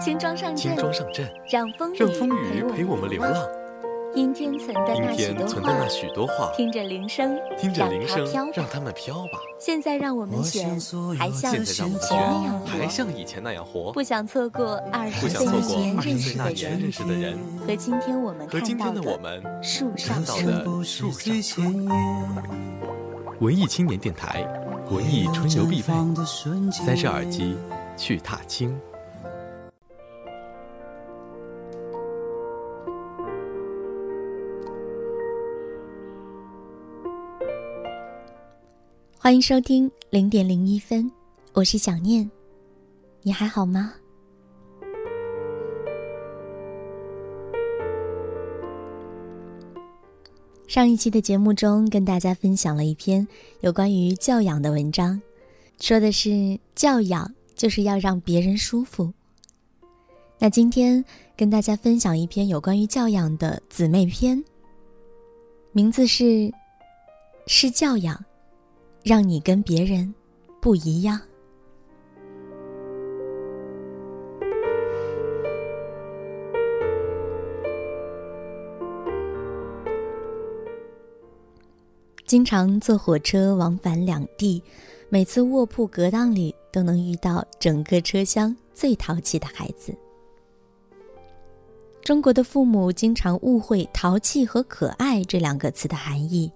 轻装上阵，轻装上阵，让风让风雨雨陪我们流浪。阴天存的那许多话，许多话，听着铃声，听着铃声让它们飘吧。现在让我们选，还像以前那样活。像以前那样活。不想错过二不十岁那年认识的人年认识的人和今天我们和今天看到的我们树上。的树上。文艺青年电台，文艺春游必备。塞上耳机，去踏青。欢迎收听零点零一分，我是想念，你还好吗？上一期的节目中，跟大家分享了一篇有关于教养的文章，说的是教养就是要让别人舒服。那今天跟大家分享一篇有关于教养的姊妹篇，名字是“是教养”。让你跟别人不一样。经常坐火车往返两地，每次卧铺隔档里都能遇到整个车厢最淘气的孩子。中国的父母经常误会“淘气”和“可爱”这两个词的含义，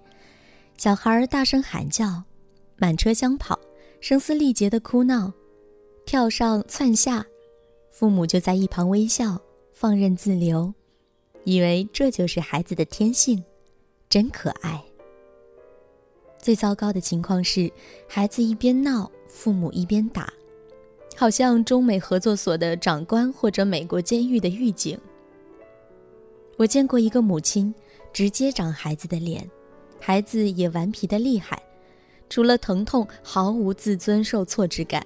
小孩大声喊叫。满车厢跑，声嘶力竭的哭闹，跳上窜下，父母就在一旁微笑，放任自流，以为这就是孩子的天性，真可爱。最糟糕的情况是，孩子一边闹，父母一边打，好像中美合作所的长官或者美国监狱的狱警。我见过一个母亲直接长孩子的脸，孩子也顽皮的厉害。除了疼痛，毫无自尊受挫之感。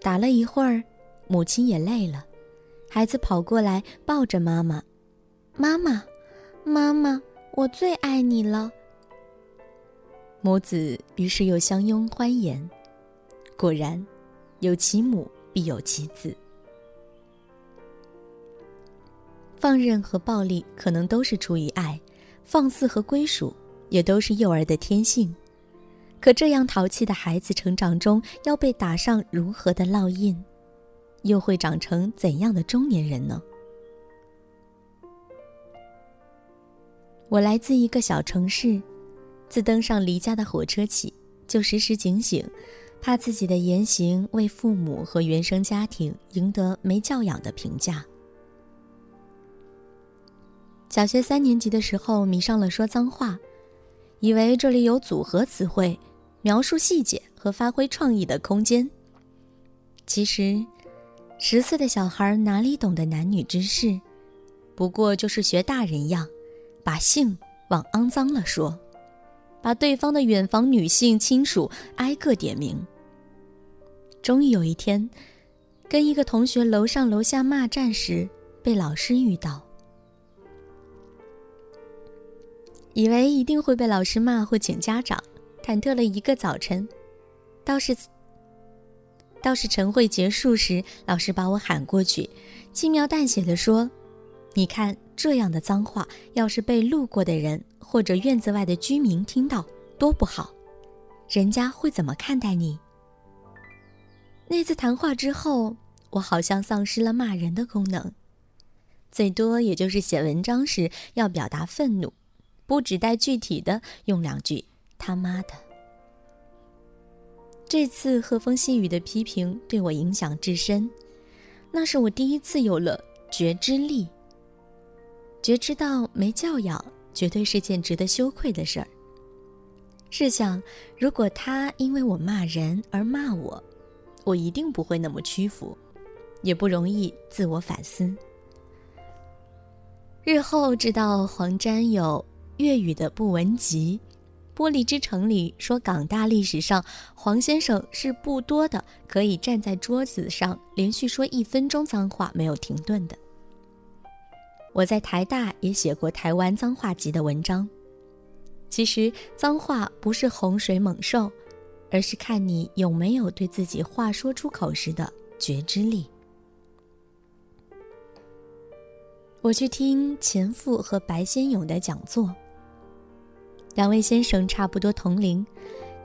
打了一会儿，母亲也累了，孩子跑过来抱着妈妈：“妈妈，妈妈，我最爱你了。”母子于是又相拥欢颜。果然，有其母必有其子。放任和暴力可能都是出于爱，放肆和归属也都是幼儿的天性。可这样淘气的孩子成长中要被打上如何的烙印，又会长成怎样的中年人呢？我来自一个小城市，自登上离家的火车起，就时时警醒，怕自己的言行为父母和原生家庭赢得没教养的评价。小学三年级的时候，迷上了说脏话，以为这里有组合词汇。描述细节和发挥创意的空间。其实，十岁的小孩哪里懂得男女之事？不过就是学大人样，把性往肮脏了说，把对方的远房女性亲属挨个点名。终于有一天，跟一个同学楼上楼下骂战时，被老师遇到，以为一定会被老师骂或请家长。忐忑了一个早晨，倒是倒是晨会结束时，老师把我喊过去，轻描淡写的说：“你看这样的脏话，要是被路过的人或者院子外的居民听到，多不好，人家会怎么看待你？”那次谈话之后，我好像丧失了骂人的功能，最多也就是写文章时要表达愤怒，不指代具体的用两句。他妈的！这次和风细雨的批评对我影响至深，那是我第一次有了觉知力，觉知到没教养绝对是件值得羞愧的事儿。试想，如果他因为我骂人而骂我，我一定不会那么屈服，也不容易自我反思。日后知道黄沾有粤语的不文集。《玻璃之城》里说，港大历史上黄先生是不多的可以站在桌子上连续说一分钟脏话没有停顿的。我在台大也写过台湾脏话集的文章。其实脏话不是洪水猛兽，而是看你有没有对自己话说出口时的觉知力。我去听钱复和白先勇的讲座。两位先生差不多同龄，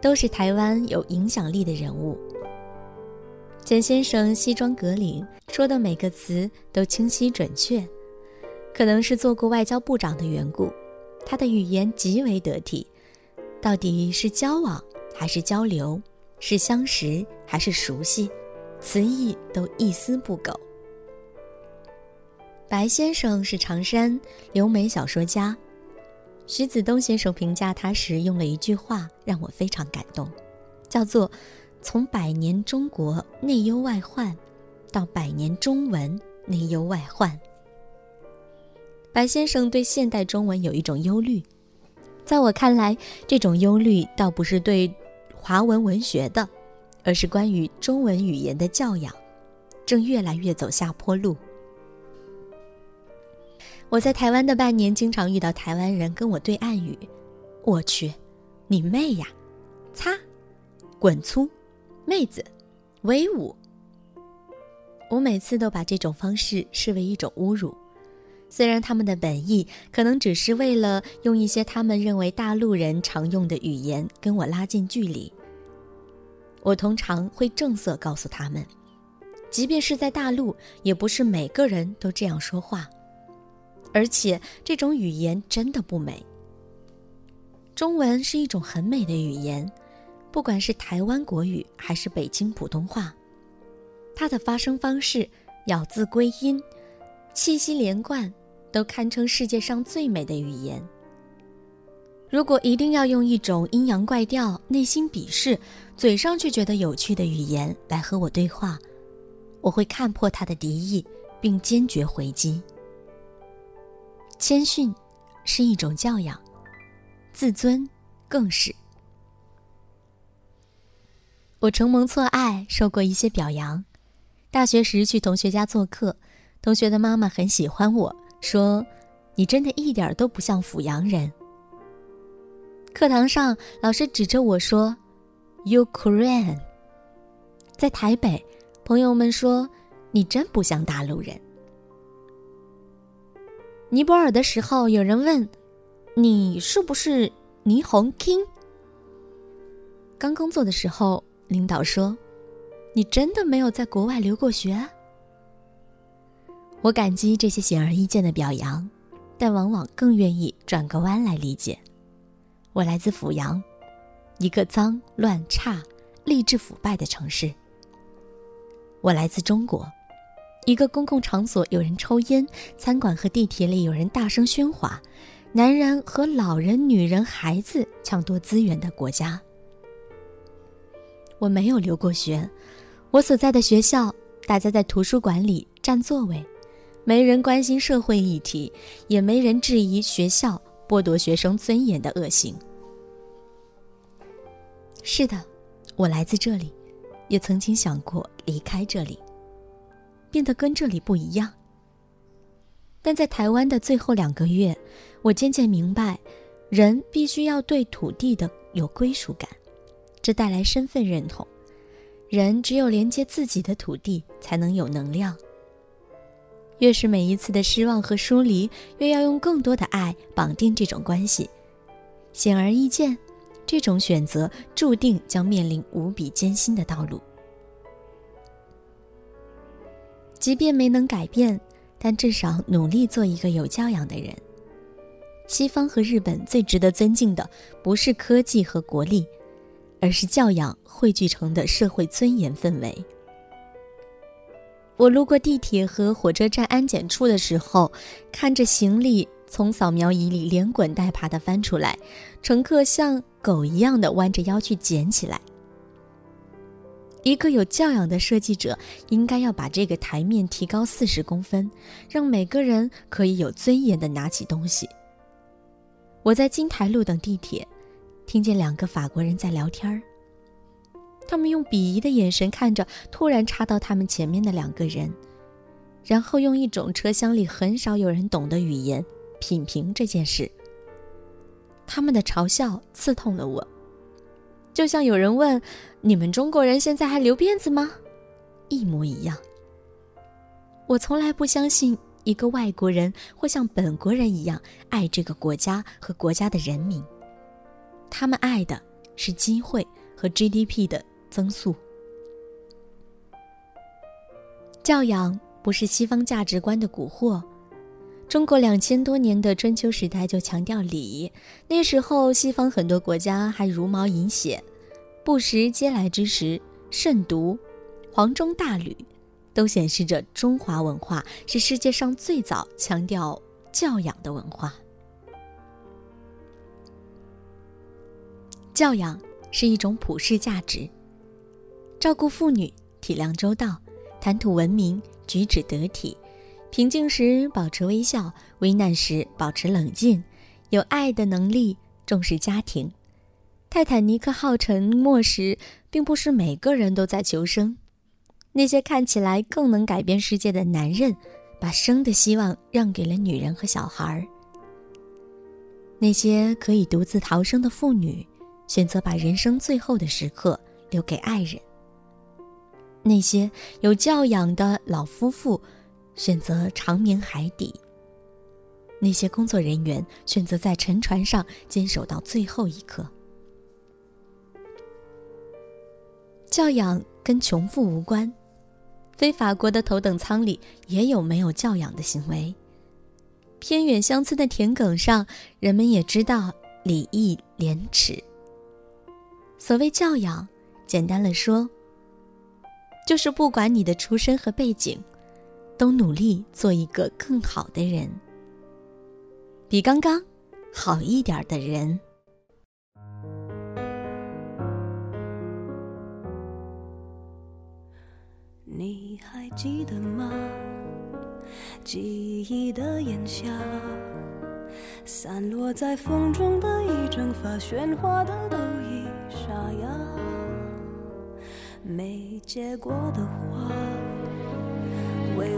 都是台湾有影响力的人物。简先生西装革领，说的每个词都清晰准确，可能是做过外交部长的缘故，他的语言极为得体。到底是交往还是交流，是相识还是熟悉，词意都一丝不苟。白先生是长山留美小说家。徐子东先生评价他时用了一句话，让我非常感动，叫做“从百年中国内忧外患，到百年中文内忧外患”。白先生对现代中文有一种忧虑，在我看来，这种忧虑倒不是对华文文学的，而是关于中文语言的教养，正越来越走下坡路。我在台湾的半年，经常遇到台湾人跟我对暗语：“我去，你妹呀，擦，滚粗，妹子，威武。”我每次都把这种方式视为一种侮辱，虽然他们的本意可能只是为了用一些他们认为大陆人常用的语言跟我拉近距离。我通常会正色告诉他们，即便是在大陆，也不是每个人都这样说话。而且这种语言真的不美。中文是一种很美的语言，不管是台湾国语还是北京普通话，它的发声方式、咬字归音、气息连贯，都堪称世界上最美的语言。如果一定要用一种阴阳怪调、内心鄙视、嘴上却觉得有趣的语言来和我对话，我会看破他的敌意，并坚决回击。谦逊是一种教养，自尊更是。我承蒙错爱，受过一些表扬。大学时去同学家做客，同学的妈妈很喜欢我，说：“你真的一点都不像阜阳人。”课堂上，老师指着我说：“You Korean。”在台北，朋友们说：“你真不像大陆人。”尼泊尔的时候，有人问：“你是不是霓虹 king？” 刚工作的时候，领导说：“你真的没有在国外留过学？”我感激这些显而易见的表扬，但往往更愿意转个弯来理解。我来自阜阳，一个脏乱差、吏治腐败的城市。我来自中国。一个公共场所有人抽烟，餐馆和地铁里有人大声喧哗，男人和老人、女人、孩子抢夺资源的国家。我没有留过学，我所在的学校，大家在图书馆里占座位，没人关心社会议题，也没人质疑学校剥夺学生尊严的恶行。是的，我来自这里，也曾经想过离开这里。变得跟这里不一样。但在台湾的最后两个月，我渐渐明白，人必须要对土地的有归属感，这带来身份认同。人只有连接自己的土地，才能有能量。越是每一次的失望和疏离，越要用更多的爱绑定这种关系。显而易见，这种选择注定将面临无比艰辛的道路。即便没能改变，但至少努力做一个有教养的人。西方和日本最值得尊敬的，不是科技和国力，而是教养汇聚成的社会尊严氛围。我路过地铁和火车站安检处的时候，看着行李从扫描仪里连滚带爬地翻出来，乘客像狗一样的弯着腰去捡起来。一个有教养的设计者应该要把这个台面提高四十公分，让每个人可以有尊严地拿起东西。我在金台路等地铁，听见两个法国人在聊天儿。他们用鄙夷的眼神看着突然插到他们前面的两个人，然后用一种车厢里很少有人懂的语言品评这件事。他们的嘲笑刺痛了我。就像有人问：“你们中国人现在还留辫子吗？”一模一样。我从来不相信一个外国人会像本国人一样爱这个国家和国家的人民。他们爱的是机会和 GDP 的增速。教养不是西方价值观的蛊惑。中国两千多年的春秋时代就强调礼，那时候西方很多国家还茹毛饮血，不食嗟来之食，慎独，黄钟大吕，都显示着中华文化是世界上最早强调教养的文化。教养是一种普世价值，照顾妇女，体谅周到，谈吐文明，举止得体。平静时保持微笑，危难时保持冷静，有爱的能力，重视家庭。泰坦尼克号沉没时，并不是每个人都在求生。那些看起来更能改变世界的男人，把生的希望让给了女人和小孩儿。那些可以独自逃生的妇女，选择把人生最后的时刻留给爱人。那些有教养的老夫妇。选择长眠海底。那些工作人员选择在沉船上坚守到最后一刻。教养跟穷富无关，非法国的头等舱里也有没有教养的行为。偏远乡村的田埂上，人们也知道礼义廉耻。所谓教养，简单了说，就是不管你的出身和背景。都努力做一个更好的人，比刚刚好一点的人。你还记得吗？记忆的炎夏，散落在风中的一整发喧哗的都已沙哑，没结果的花。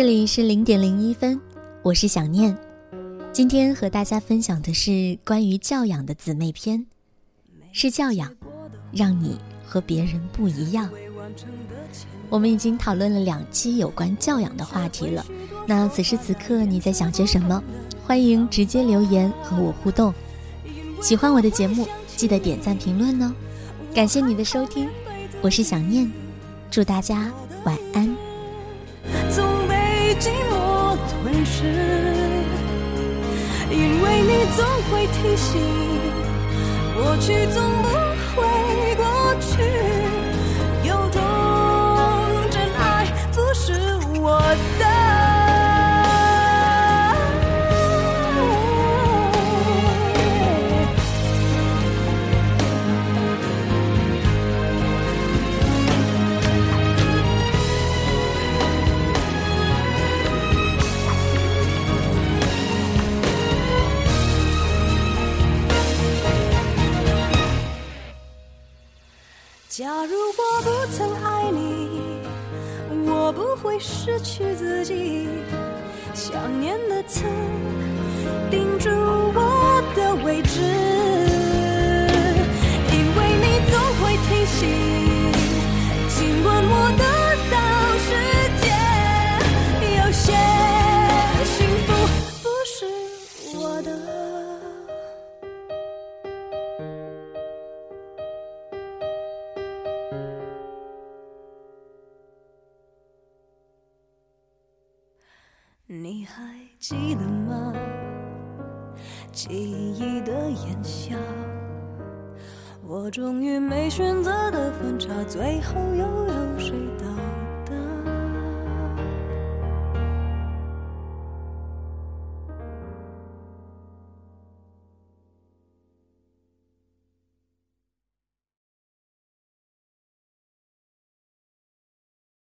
这里是零点零一分，我是想念。今天和大家分享的是关于教养的姊妹篇，是教养让你和别人不一样。我们已经讨论了两期有关教养的话题了，那此时此刻你在想些什么？欢迎直接留言和我互动。喜欢我的节目。记得点赞评论哦！感谢你的收听，我是想念，祝大家晚安。总会提醒，过去总不想念的刺钉住我的位置，你还记得吗？记忆的炎夏，我终于没选择的分岔，最后又有谁到？